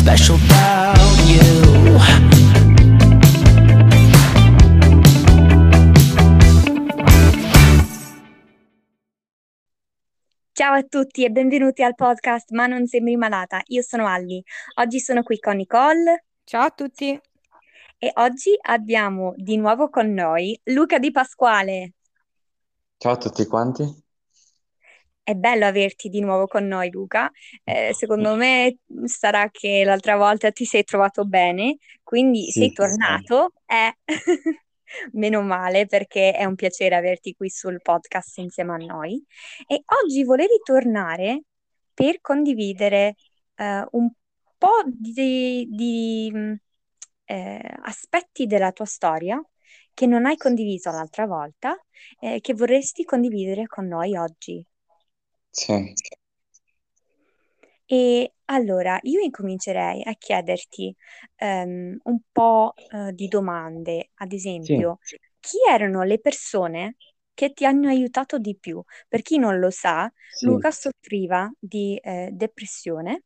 special about you. Ciao a tutti e benvenuti al podcast Ma non sembri malata. Io sono Alli. Oggi sono qui con Nicole Ciao a tutti. e oggi abbiamo di nuovo con noi Luca Di Pasquale. Ciao a tutti quanti. È bello averti di nuovo con noi, Luca. Eh, secondo me sarà che l'altra volta ti sei trovato bene, quindi Sì, sei sì, tornato. Eh, meno male perché è un piacere averti qui sul podcast insieme a noi. E oggi volevi tornare per condividere eh, un po' di, di, mh, eh, aspetti della tua storia che non hai condiviso l'altra volta, eh, che vorresti condividere con noi oggi. Sì, E allora io incomincerei a chiederti ehm, un po' eh, di domande, ad sì, esempio, chi erano le persone che ti hanno aiutato di più? Per chi non lo sa, sì, Luca soffriva di eh, depressione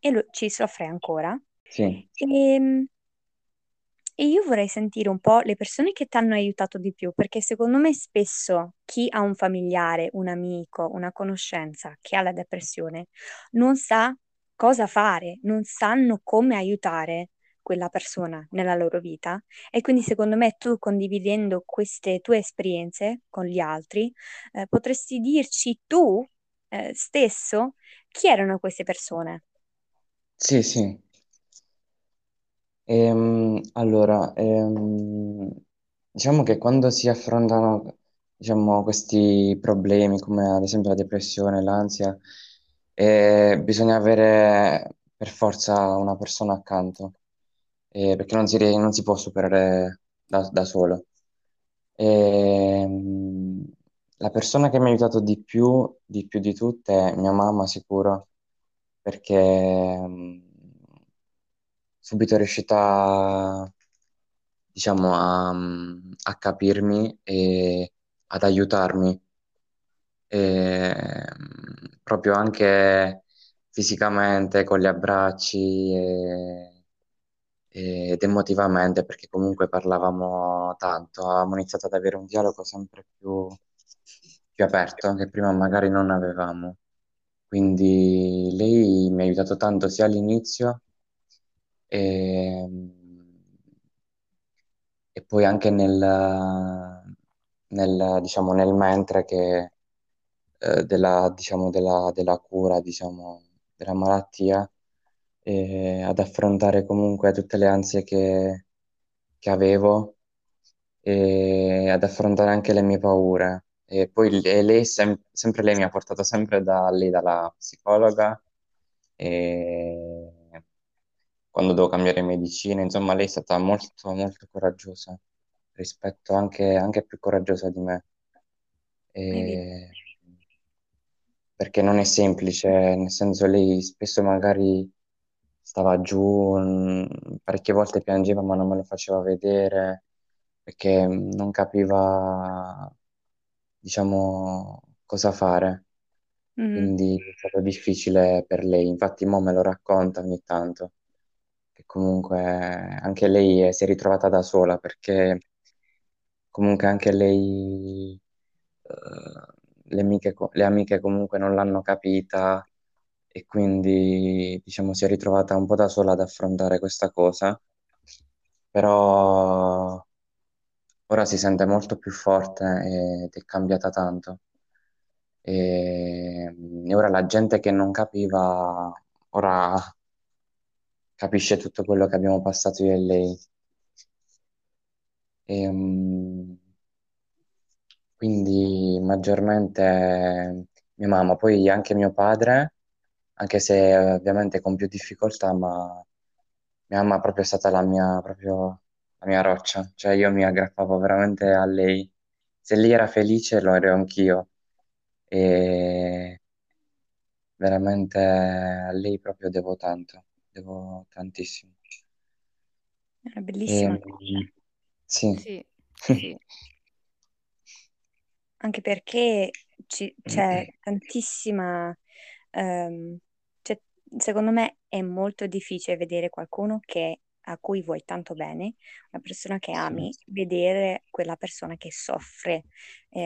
e lo- ci soffre ancora. sì. E, e io vorrei sentire un po' le persone che ti hanno aiutato di più, perché secondo me spesso chi ha un familiare, un amico, una conoscenza che ha la depressione non sa cosa fare, non sanno come aiutare quella persona nella loro vita. E quindi secondo me tu condividendo queste tue esperienze con gli altri, eh, potresti dirci tu, eh, stesso chi erano queste persone. Sì, sì. Ehm, allora, ehm, diciamo che quando si affrontano, diciamo, questi problemi, come ad esempio la depressione, l'ansia, eh, bisogna avere per forza una persona accanto, eh, perché non si, non si può superare da, da solo. Ehm, la persona che mi ha aiutato di più, di più di tutte è mia mamma, sicuro, perché mh, subito riuscita, diciamo, a, a capirmi e ad aiutarmi, E, proprio anche fisicamente, con gli abbracci e- ed emotivamente, perché comunque parlavamo tanto, avevamo iniziato ad avere un dialogo sempre più, più aperto, che prima magari non avevamo. Quindi lei mi ha aiutato tanto sia all'inizio e, e poi anche nel, nel, diciamo, nel mentre che, eh, della, diciamo, della, della cura, diciamo, della malattia, e ad affrontare comunque tutte le ansie che, che avevo e ad affrontare anche le mie paure. E poi e lei, sem- sempre lei mi ha portato sempre da lì, dalla psicologa, e quando devo cambiare medicina, insomma, lei è stata molto, molto coraggiosa, rispetto anche, anche più coraggiosa di me. E- perché non è semplice, nel senso lei spesso magari stava giù, mh, parecchie volte piangeva ma non me lo faceva vedere perché non capiva, diciamo, cosa fare. Mhm. Quindi è stato difficile per lei. Infatti, mo me lo racconta ogni tanto, che comunque anche lei è- si è ritrovata da sola perché comunque anche lei, eh, le amiche, le amiche comunque non l'hanno capita e quindi diciamo si è ritrovata un po' da sola ad affrontare questa cosa, però ora si sente molto più forte ed è cambiata tanto. E, e ora la gente che non capiva, ora capisce tutto quello che abbiamo passato io e lei. E, mm, quindi maggiormente mia mamma, poi anche mio padre, anche se eh, ovviamente con più difficoltà, ma mia mamma proprio è stata la mia, proprio la mia roccia, cioè io mi aggrappavo veramente a lei. Se lei era felice, lo ero anch'io. E veramente a lei proprio devo tanto, devo tantissimo. È una E, bellissima cosa. sì, Sì, sì, anche perché ci- c'è tantissima, ehm, c'è secondo me è molto difficile vedere qualcuno che, a cui vuoi tanto bene, una persona che Sì, ami, vedere quella persona che soffre,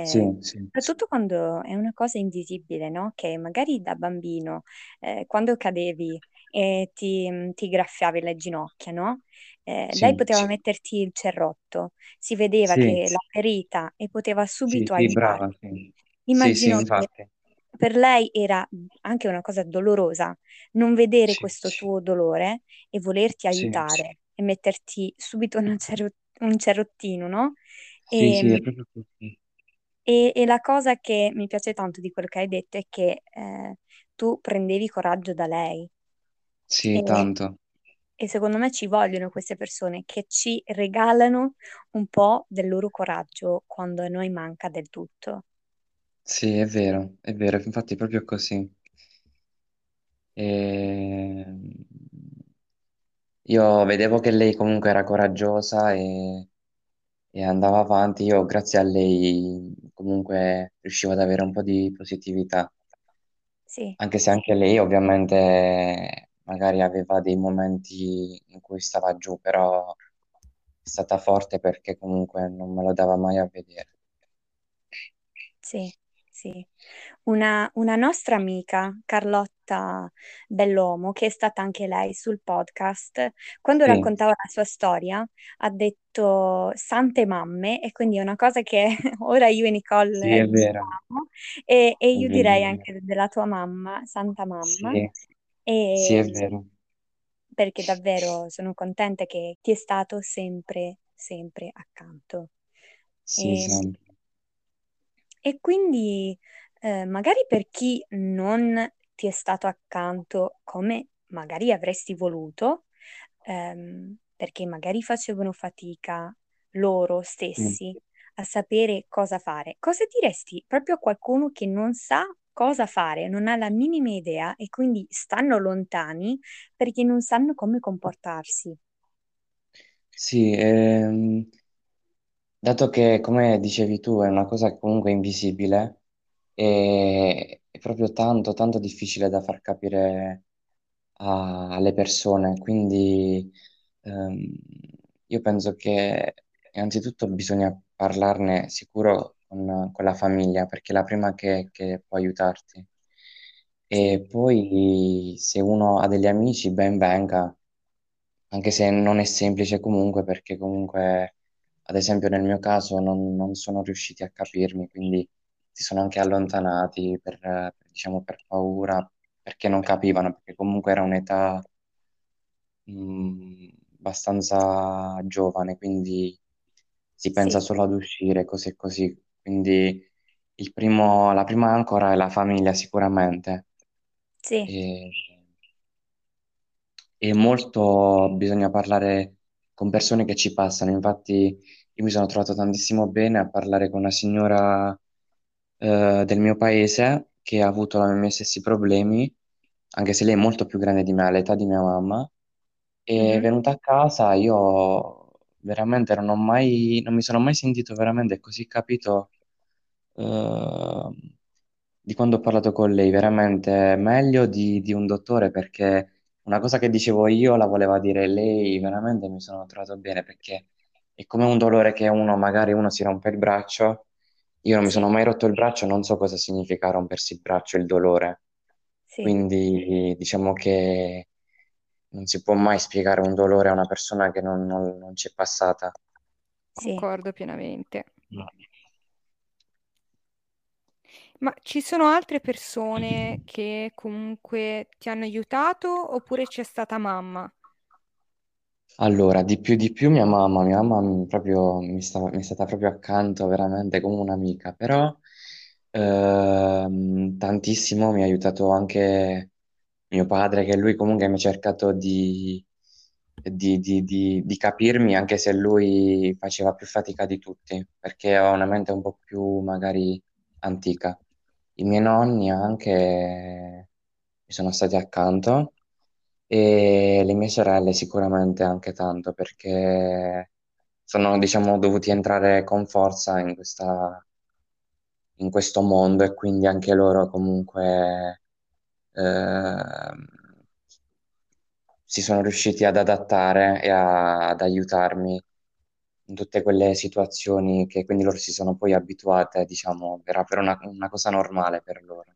sì, eh, sì, soprattutto quando è una cosa invisibile, no? Che magari da bambino, eh, quando cadevi e ti, ti graffiavi le ginocchia, no? Eh, lei sì, poteva metterti il cerrotto, si vedeva sì, che la ferita e poteva sì, subito sì, brava, sì. Sì, sì, Immagino che per lei era anche una cosa dolorosa non vedere Sì, questo tuo dolore e volerti sì, aiutare e metterti subito cero- un cerottino, no? sì, E, sì, così. e- e la cosa che mi piace tanto di quello che hai detto è che eh, tu prendevi coraggio da lei Sì, e, tanto. e secondo me ci vogliono queste persone che ci regalano un po' del loro coraggio quando a noi manca del tutto. Sì, è vero, è vero, infatti è proprio così. E... Io vedevo che lei comunque era coraggiosa e, e andava avanti. Io, grazie a lei, comunque riuscivo ad avere un po' di positività. Sì, Anche se anche lei, ovviamente, magari aveva dei momenti in cui stava giù, però è stata forte perché comunque non me lo dava mai a vedere. sì, sì. Una, una nostra amica, Carlotta Bellomo, che è stata anche lei sul podcast, quando Sì, raccontava la sua storia, ha detto sante mamme, e quindi è una cosa che ora io e sì, Nicole vero, diciamo, e, e io direi anche della tua mamma, santa mamma, Sì, sì, è e, vero. perché davvero sono contenta che ti è stato sempre, sempre accanto. Sì, E, sempre. e quindi eh, magari per chi non ti è stato accanto come magari avresti voluto, ehm, perché magari facevano fatica loro Sì. stessi a sapere cosa fare, cosa diresti proprio a qualcuno che non sa cosa fare, non ha la minima idea e quindi stanno lontani perché non sanno come comportarsi? Sì, ehm, dato che, come dicevi tu, è una cosa comunque invisibile, e è proprio tanto, tanto difficile da far capire a- alle persone. Quindi ehm, io penso che innanzitutto bisogna parlarne sicuro con, con la famiglia, perché è la prima che, che può aiutarti. E poi se uno ha degli amici, ben venga anche se non è semplice comunque, perché comunque, ad esempio nel mio caso, non, non sono riusciti a capirmi, quindi si sono anche allontanati per, diciamo, per paura, perché non capivano, perché comunque era un'età mh, abbastanza giovane, quindi si pensa sì, solo ad uscire, così e così. Quindi il primo- la prima ancora è la famiglia, sicuramente. sì, E, e molto bisogna parlare con persone che ci passano. Infatti, io mi sono trovato tantissimo bene a parlare con una signora eh, del mio paese che ha avuto i miei stessi problemi, anche se lei è molto più grande di me, all'età di mia mamma. E è mhm, venuta a casa, io veramente non ho mai, non mi sono mai sentito veramente così capito eh, di quando ho parlato con lei, veramente meglio di, di un dottore perché una cosa che dicevo io la voleva dire lei, veramente mi sono trovato bene perché è come un dolore che uno, magari uno si rompe il braccio, io non mi sono mai rotto il braccio, non so cosa significa rompersi il braccio, il dolore, sì, quindi diciamo che non si può mai spiegare un dolore a una persona che non, non, non ci è passata. sì. Concordo pienamente. No. Ma ci sono altre persone che comunque ti hanno aiutato oppure c'è stata mamma? Allora, di più di più mia mamma, mia mamma mi, proprio, mi, stava- mi è stata proprio accanto veramente come un'amica, però ehm, tantissimo mi ha aiutato anche mio padre, che lui comunque mi ha cercato di, di- di- di- di capirmi, anche se lui faceva più fatica di tutti, perché ha una mente un po' più magari antica. I miei nonni anche mi sono stati accanto e le mie sorelle sicuramente anche tanto perché sono, diciamo, dovuti entrare con forza in questa, in questo mondo e quindi anche loro comunque ehm, si sono riusciti ad adattare e a- ad aiutarmi in tutte quelle situazioni che quindi loro si sono poi abituate, diciamo, era per una, una cosa normale per loro.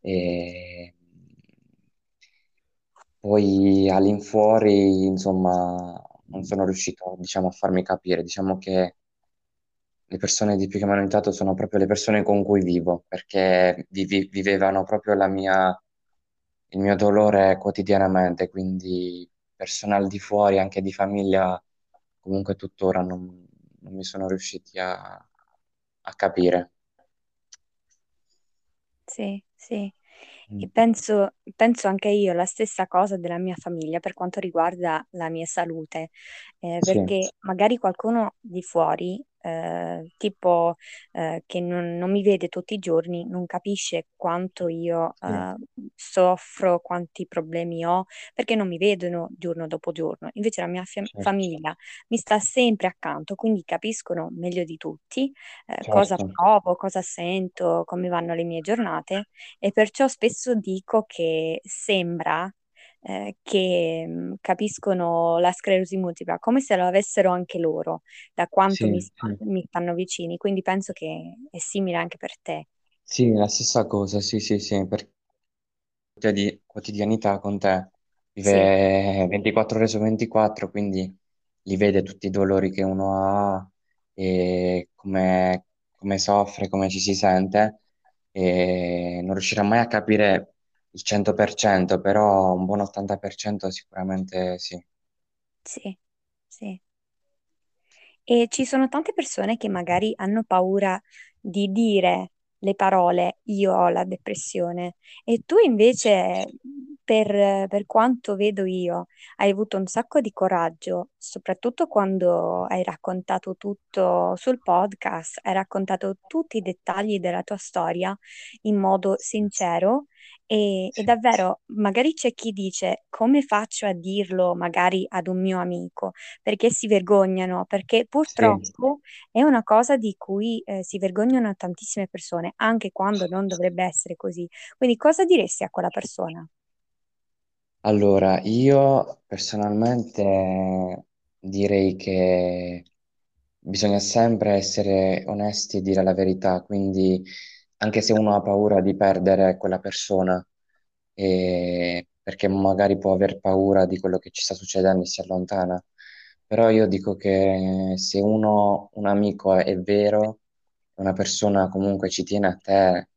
E poi all'infuori, insomma, non sono riuscito, diciamo, a farmi capire. Diciamo che le persone di più che mi hanno aiutato sono proprio le persone con cui vivo, perché vivi- vivevano proprio la mia, il mio dolore quotidianamente, quindi persone al di fuori, anche di famiglia, comunque tuttora non, non mi sono riusciti a, a capire. Sì, sì. Mm. E penso, penso anche io la stessa cosa della mia famiglia per quanto riguarda la mia salute, eh, Sì, perché magari qualcuno di fuori, eh, tipo eh, che non, non mi vede tutti i giorni, non capisce quanto io eh, soffro, quanti problemi ho, perché non mi vedono giorno dopo giorno. Invece la mia fia- certo, famiglia mi sta sempre accanto, quindi capiscono meglio di tutti eh, cosa certo. provo, cosa sento, come vanno le mie giornate e perciò spesso dico che sembra eh, che mh, capiscono la sclerosi multipla come se lo avessero anche loro, da quanto mi, Sì, sta- sì. mi stanno vicini. Quindi penso che è simile anche per te. Sì, la stessa cosa, sì, sì, sì, perché di quotidianità con te Sì, vive 24 ore su 24, quindi li vede tutti i dolori che uno ha e come, come soffre, come ci si sente e non riuscirà mai a capire il 100%, però un buon 80% sicuramente sì. sì, sì. E ci sono tante persone che magari hanno paura di dire le parole io ho la depressione e tu invece, per, per quanto vedo io, hai avuto un sacco di coraggio, soprattutto quando hai raccontato tutto sul podcast, hai raccontato tutti i dettagli della tua storia in modo sincero e, e Sì, davvero magari c'è chi dice come faccio a dirlo magari ad un mio amico perché si vergognano, perché sì. purtroppo è una cosa di cui eh, si vergognano tantissime persone, anche quando non dovrebbe essere così. Quindi cosa diresti a quella persona? Allora, io personalmente direi che bisogna sempre essere onesti e dire la verità, quindi anche se uno ha paura di perdere quella persona, e- perché magari può aver paura di quello che ci sta succedendo e si allontana, però io dico che se uno, un amico è vero, una persona comunque ci tiene a te,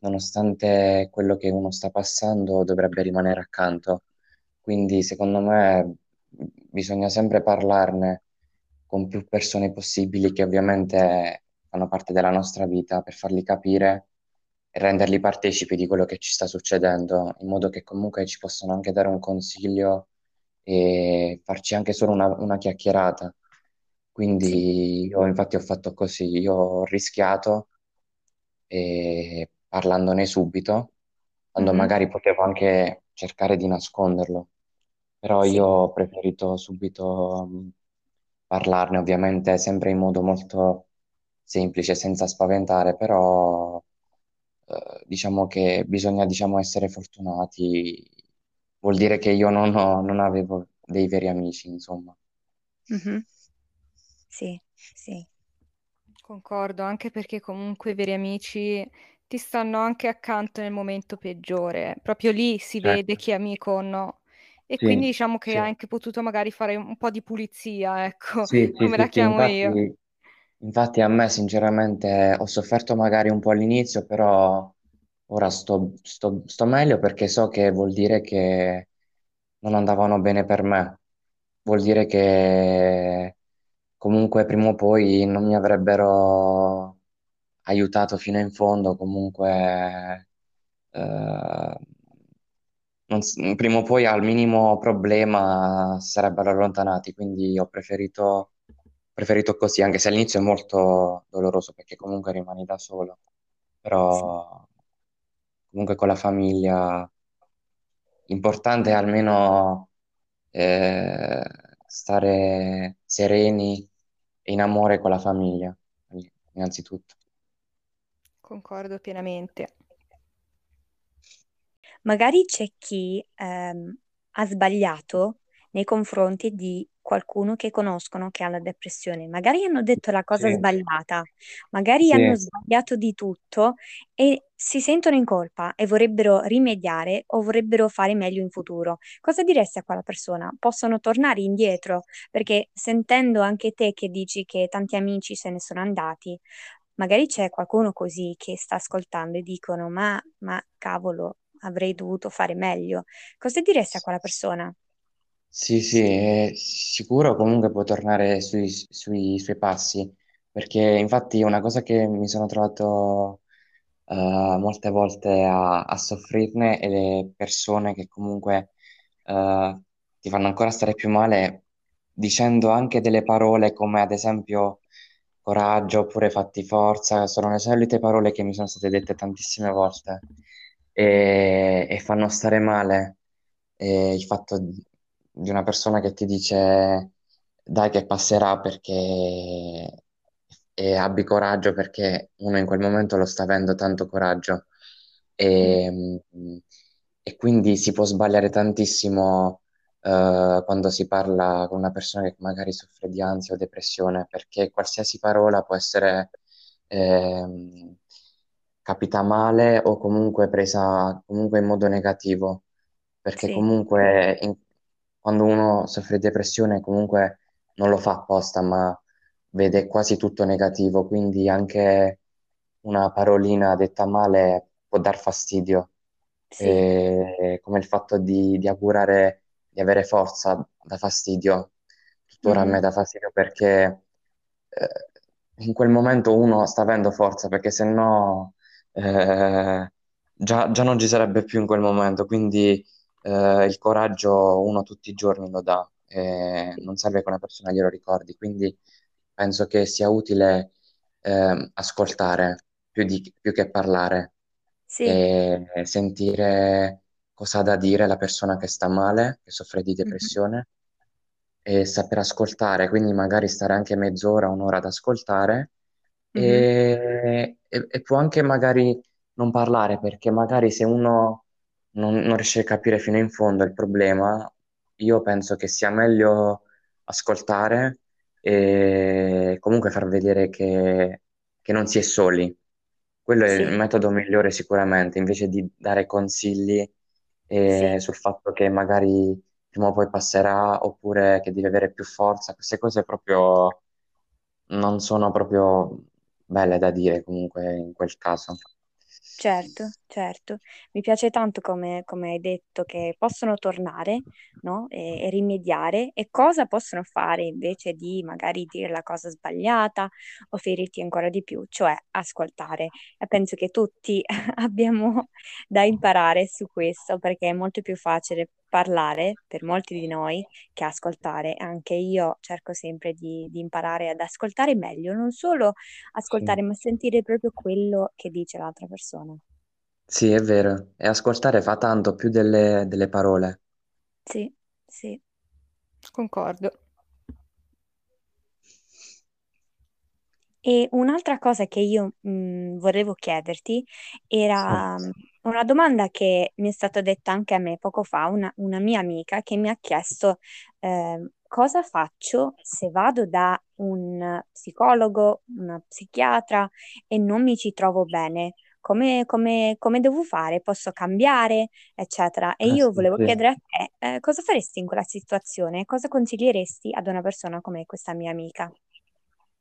nonostante quello che uno sta passando, dovrebbe rimanere accanto. Quindi secondo me bisogna sempre parlarne con più persone possibili che ovviamente fanno parte della nostra vita per farli capire e renderli partecipi di quello che ci sta succedendo, in modo che comunque ci possano anche dare un consiglio e farci anche solo una, una chiacchierata. Quindi io infatti ho fatto così, io ho rischiato e parlandone subito, quando Mhm. magari potevo anche cercare di nasconderlo, però Sì, io ho preferito subito mh, parlarne, ovviamente sempre in modo molto semplice, senza spaventare, però eh, diciamo che bisogna, diciamo, essere fortunati, vuol dire che io non ho- non avevo dei veri amici, insomma. Mhm. Sì, sì, Concordo, anche perché comunque i veri amici ti stanno anche accanto nel momento peggiore. Proprio lì si vede Certo. chi è amico o no. E quindi Sì, diciamo che sì. hai anche potuto magari fare un po' di pulizia, ecco, Sì, sì, come la sì, sì, chiamo io. Infatti, a me sinceramente ho sofferto magari un po' all'inizio, però ora sto, sto- sto meglio perché so che vuol dire che non andavano bene per me, vuol dire che comunque prima o poi non mi avrebbero aiutato fino in fondo, comunque eh, non prima o poi al minimo problema si sarebbero allontanati, quindi ho preferito, preferito così, anche se all'inizio è molto doloroso perché comunque rimani da solo, però comunque con la famiglia l'importante è almeno eh, stare sereni e in amore con la famiglia, innanzitutto. Concordo pienamente. Magari c'è chi ehm, ha sbagliato nei confronti di qualcuno che conoscono che ha la depressione. Magari hanno detto la cosa Sì, sbagliata, magari sì, hanno sbagliato di tutto e si sentono in colpa e vorrebbero rimediare o vorrebbero fare meglio in futuro. Cosa diresti a quella persona? Possono tornare indietro? Perché sentendo anche te che dici che tanti amici se ne sono andati, magari c'è qualcuno così che sta ascoltando e dicono: Ma, ma cavolo, avrei dovuto fare meglio. Cosa diresti a quella persona? Sì, sì, è sicuro comunque può tornare sui, sui suoi passi, perché infatti una cosa che mi sono trovato eh, molte volte a, a soffrirne e le persone che comunque eh, ti fanno ancora stare più male dicendo anche delle parole come ad esempio coraggio oppure fatti forza, sono le solite parole che mi sono state dette tantissime volte e, e fanno stare male. E il fatto di una persona che ti dice dai che passerà perché e abbi coraggio perché uno in quel momento lo sta avendo tanto coraggio. E, e quindi si può sbagliare tantissimo eh, quando si parla con una persona che magari soffre di ansia o depressione perché qualsiasi parola può essere ehm, capita male o comunque presa comunque in modo negativo perché Sì, comunque in- quando uno soffre di depressione comunque non lo fa apposta, ma vede quasi tutto negativo, quindi anche una parolina detta male può dar fastidio, sì. E come il fatto di, di augurare di avere forza dà fastidio, tuttora a Mhm, me dà fastidio perché eh, in quel momento uno sta avendo forza, perché se no eh, già, già non ci sarebbe più in quel momento, quindi eh, il coraggio uno tutti i giorni lo dà, e Sì, non serve che una persona glielo ricordi, quindi penso che sia utile ehm, ascoltare più, di- più che parlare sì. e sentire cosa ha da dire la persona che sta male, che soffre di depressione e saper ascoltare, quindi magari stare anche mezz'ora, un'ora ad ascoltare mhm, e, e- e può anche magari non parlare perché magari se uno non, non riesce a capire fino in fondo il problema, io penso che sia meglio ascoltare e comunque far vedere che, che non si è soli. Quello è il metodo migliore sicuramente, invece di dare consigli eh, sì. sul fatto che magari prima o poi passerà oppure che devi avere più forza. Queste cose proprio non sono proprio belle da dire comunque in quel caso. Certo, certo. Mi piace tanto come, come hai detto che possono tornare, no? E, e rimediare e cosa possono fare invece di magari dire la cosa sbagliata o ferirti ancora di più, cioè ascoltare. E penso che tutti abbiamo da imparare su questo perché è molto più facile parlare per molti di noi che ascoltare. Anche io cerco sempre di, di imparare ad ascoltare meglio, non solo Sì, ascoltare, ma sentire proprio quello che dice l'altra persona. Sì, è vero. E ascoltare fa tanto più delle, delle parole. Sì, sì. Concordo. E un'altra cosa che io mh, volevo chiederti era mh, una domanda che mi è stata detta anche a me poco fa, una, una mia amica che mi ha chiesto ehm, cosa faccio se vado da un psicologo, una psichiatra e non mi ci trovo bene. Come, come- come devo fare? Posso cambiare, eccetera. E Ah, io volevo sì. chiedere a te, eh, cosa faresti in quella situazione? Cosa consiglieresti ad una persona come questa mia amica?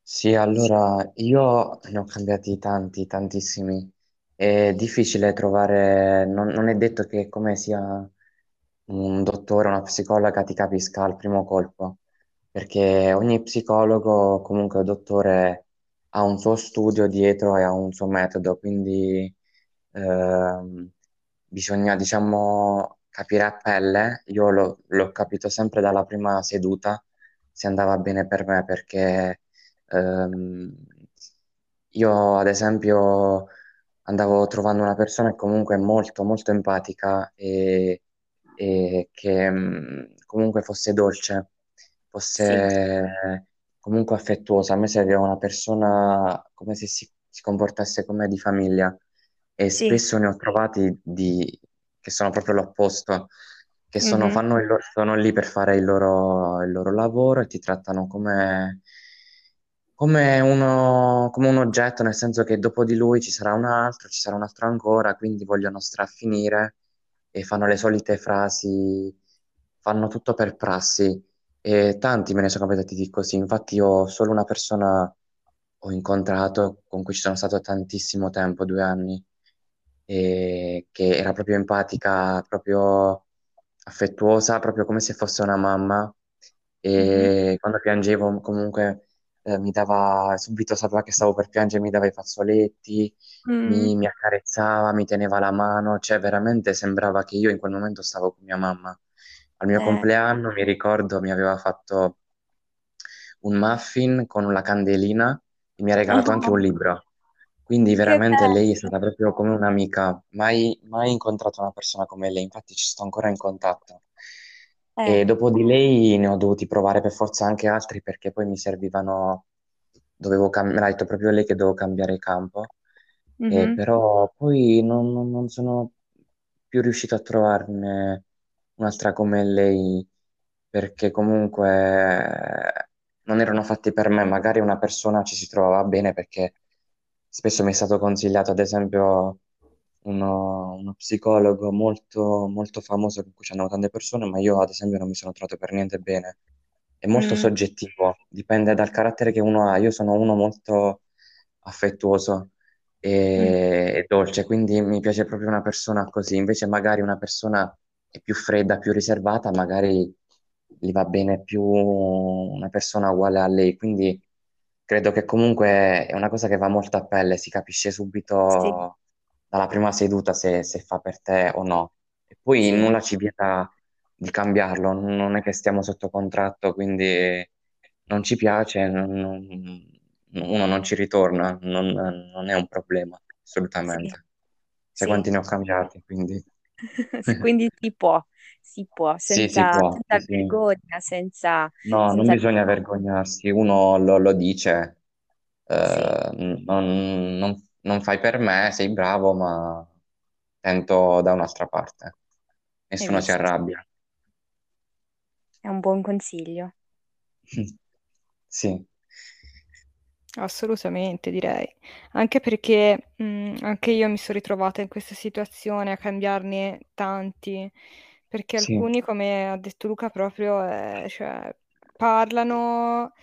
Sì, allora io ne ho cambiati tanti, tantissimi. È difficile trovare, non, non è detto che come sia un dottore o una psicologa ti capisca al primo colpo, perché ogni psicologo, comunque dottore, ha un suo studio dietro e ha un suo metodo, quindi ehm, bisogna, diciamo, capire a pelle. Io l'ho l'ho capito sempre dalla prima seduta se andava bene per me, perché ehm, io, ad esempio, andavo trovando una persona comunque molto, molto empatica e, e che mh, comunque fosse dolce, Sì, fosse comunque affettuosa. A me serviva una persona come se si, si comportasse come di famiglia e sì, spesso ne ho trovati di- che sono proprio l'opposto, che sono, Mhm. fanno il sono lì per fare il loro, il loro lavoro e ti trattano come, come uno, come un oggetto, nel senso che dopo di lui ci sarà un altro, ci sarà un altro ancora, quindi vogliono straffinire e fanno le solite frasi, fanno tutto per prassi e tanti me ne sono capitati di così. Infatti io ho solo una persona ho incontrato con cui ci sono stato tantissimo tempo, due anni, e che era proprio empatica, proprio affettuosa, proprio come se fosse una mamma. E quando piangevo, comunque, eh, mi dava subito, sapeva che stavo per piangere, mi dava i fazzoletti, Mm. mi, mi accarezzava, mi teneva la mano, cioè veramente sembrava che io in quel momento stavo con mia mamma. Al mio Eh, compleanno, mi ricordo, mi aveva fatto un muffin con la candelina e mi ha regalato anche un Oh, libro. Quindi veramente lei è stata proprio come un'amica, mai, mai incontrato una persona come lei, infatti ci sto ancora in contatto. Eh, E dopo di lei ne ho dovuti provare per forza anche altri perché poi mi servivano, dovevo cam- me l'ha detto proprio lei che dovevo cambiare campo, Eh, mhm. però poi non- non sono più riuscito a trovarne un'altra come lei perché comunque non erano fatti per me, magari una persona ci si trovava bene perché spesso mi è stato consigliato, ad esempio, uno, uno psicologo molto, molto famoso con cui ci andano tante persone, ma io ad esempio non mi sono trovato per niente bene. È molto Mm, soggettivo, dipende dal carattere che uno ha. Io sono uno molto affettuoso mm. e, e dolce, quindi mi piace proprio una persona così. Invece magari una persona è più fredda, più riservata, magari gli va bene più una persona uguale a lei. Quindi credo che comunque è una cosa che va molto a pelle, si capisce Sì, subito dalla prima seduta se, se fa per te o no. E poi sì, nulla ci vieta di cambiarlo, non è che stiamo sotto contratto, quindi non ci piace, non- non- uno non ci ritorna, non, non è un problema, sì, assolutamente. Sai sì. quanti ne ho cambiati, quindi Sì, Quindi si può, si può, sì, si senza, può, senza sì. vergogna, senza, No, non senza... bisogna vergognarsi, uno lo, lo dice, Sì, eh, non, non- non fai per me, sei bravo, ma tento da un'altra parte. hai Nessuno si visto? arrabbia. È un buon consiglio. Sì, Assolutamente, direi. Anche perché mh, anche io mi sono ritrovata in questa situazione a cambiarne tanti, perché sì, alcuni, come ha detto Luca, proprio eh, cioè, parlano,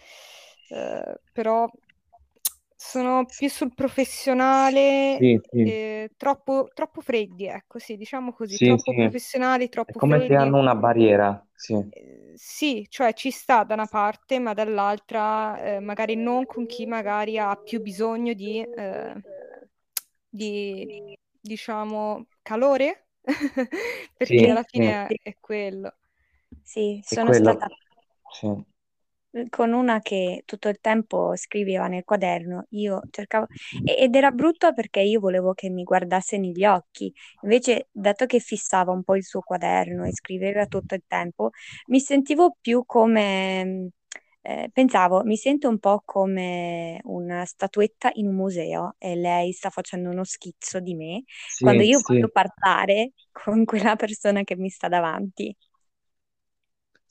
eh, però sono più sul professionale, sì, sì, eh, troppo, troppo freddi, ecco, sì, diciamo così, sì, troppo sì. professionali, È troppo come se freddi. hanno una barriera, sì, Eh, Sì, cioè ci sta da una parte, ma dall'altra eh, magari non con chi magari ha più bisogno di, eh, di diciamo, calore, perché sì, alla fine Sì, è, è quello. sì, sono quello, stata sì, con una che tutto il tempo scriveva nel quaderno, io cercavo, ed era brutto perché io volevo che mi guardasse negli occhi, invece dato che fissava un po' il suo quaderno e scriveva tutto il tempo, mi sentivo più come, eh, pensavo, mi sento un po' come una statuetta in un museo e lei sta facendo uno schizzo di me quando sì, io voglio sì, parlare con quella persona che mi sta davanti.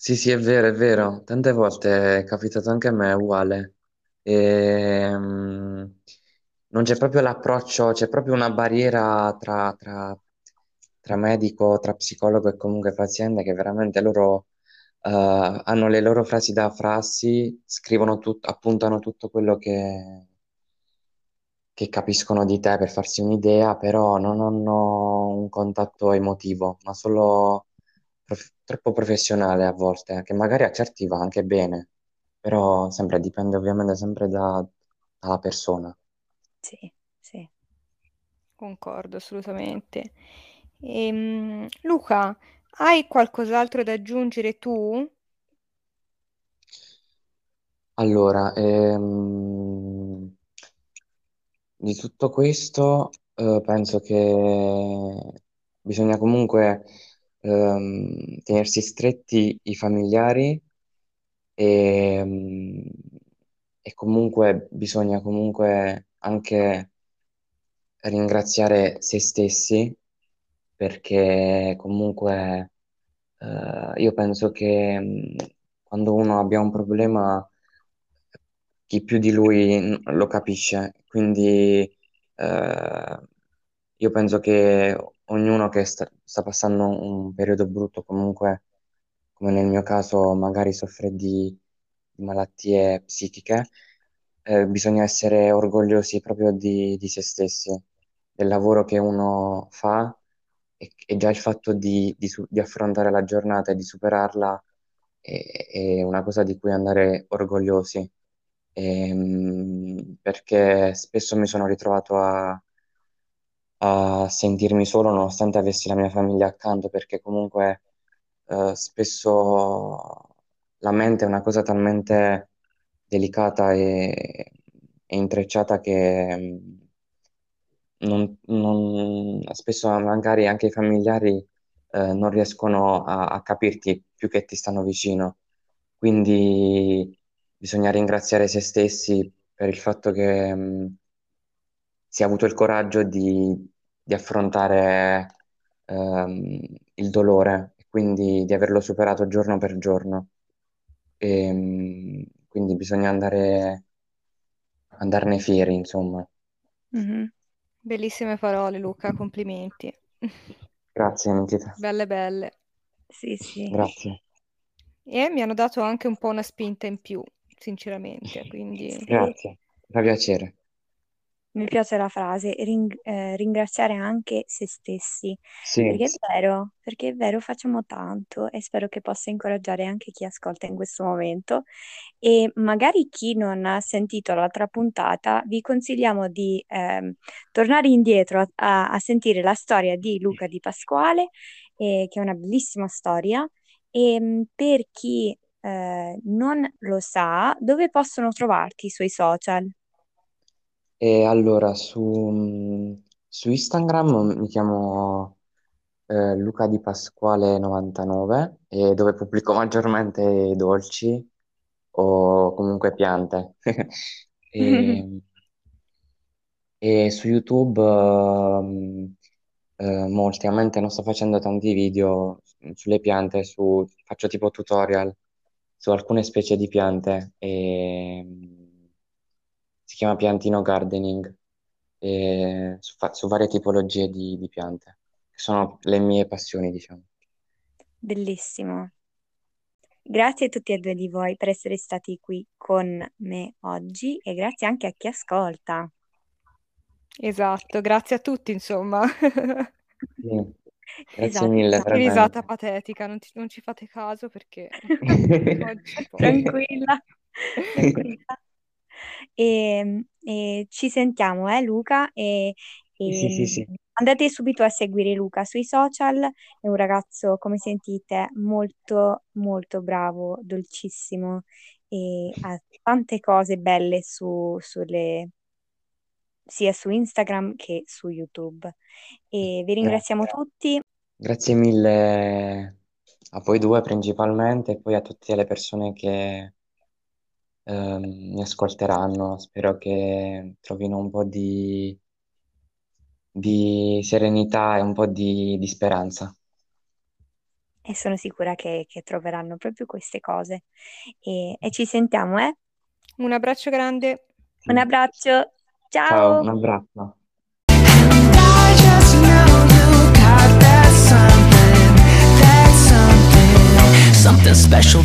Sì, sì, è vero, è vero, tante volte è capitato anche a me, è uguale, Ehm, non c'è proprio l'approccio, c'è proprio una barriera tra, tra- tra medico, tra psicologo e comunque paziente che veramente loro eh, hanno le loro frasi da frasi, scrivono tutto, appuntano tutto quello che, che capiscono di te per farsi un'idea, però non hanno un contatto emotivo, ma solo prof- troppo professionale a volte, che magari a certi va anche bene, però sempre dipende ovviamente sempre da- dalla persona. Sì, sì. Concordo assolutamente. Ehm, Luca, hai qualcos'altro da aggiungere tu? Allora, ehm, di tutto questo, eh, penso che bisogna comunque ehm, tenersi stretti i familiari e, mm, e comunque bisogna comunque anche ringraziare se stessi perché comunque eh, io penso che mh, quando uno abbia un problema, chi più di lui lo capisce. Quindi eh, io penso che ognuno che sta, sta passando un periodo brutto, comunque, come nel mio caso, magari soffre di, di malattie psichiche, eh, bisogna essere orgogliosi proprio di, di se stessi, del lavoro che uno fa e, e già il fatto di, di di affrontare la giornata e di superarla è, è una cosa di cui andare orgogliosi. Ehm, perché spesso mi sono ritrovato a, a sentirmi solo nonostante avessi la mia famiglia accanto, perché comunque eh, spesso la mente è una cosa talmente delicata e, e intrecciata che mm, non- non- spesso magari anche i familiari eh, non riescono a, a capirti più che ti stanno vicino. Quindi bisogna ringraziare se stessi per il fatto che mh, si è avuto il coraggio di, di affrontare ehm, il dolore e quindi di averlo superato giorno per giorno. E, mh, quindi bisogna andare, andarne fieri, insomma. Mhm. Bellissime parole, Luca, complimenti. Grazie, Nikita. Belle, belle. Sì, sì. Grazie. E mi hanno dato anche un po' una spinta in più, sinceramente, quindi. Grazie, fa piacere. Mi piace la frase, ring- eh, ringraziare anche se stessi, Sì, perché è vero, perché è vero, facciamo tanto e spero che possa incoraggiare anche chi ascolta in questo momento. E magari chi non ha sentito l'altra puntata, vi consigliamo di ehm, tornare indietro a, a sentire la storia di Luca Di Pasquale, eh, che è una bellissima storia. E mh, per chi eh, non lo sa, dove possono trovarti sui social? E allora su, su Instagram mi chiamo eh, Luca Di Pasquale 99 e dove pubblico maggiormente dolci o comunque piante. E, e su YouTube ehm, eh, mo ultimamente non sto facendo tanti video sulle piante, su- faccio tipo tutorial su alcune specie di piante e si chiama Piantino Gardening e su, su varie tipologie di, di piante, che sono le mie passioni, diciamo. Bellissimo. Grazie a tutti e due di voi per essere stati qui con me oggi e grazie anche a chi ascolta. esatto, grazie a tutti, insomma. Sì, grazie Esatto, mille. Che risata patetica, non, ci- non ci fate caso perché. Tranquilla, tranquilla. E, e ci sentiamo, eh, Luca? E, Sì, sì, sì, e sì. andate subito a seguire Luca sui social. È un ragazzo, come sentite, molto, molto bravo, dolcissimo e ha tante cose belle su, sulle, sia su Instagram che su YouTube. E vi Grazie. ringraziamo tutti. Grazie mille a voi due principalmente e poi a tutte le persone che ehm, mi ascolteranno. Spero che trovino un po' di, di serenità e un po' di, di speranza. E sono sicura che, che troveranno proprio queste cose. E, e ci sentiamo, eh? Un abbraccio grande. Un abbraccio, Ciao, ciao! un abbraccio. Something special.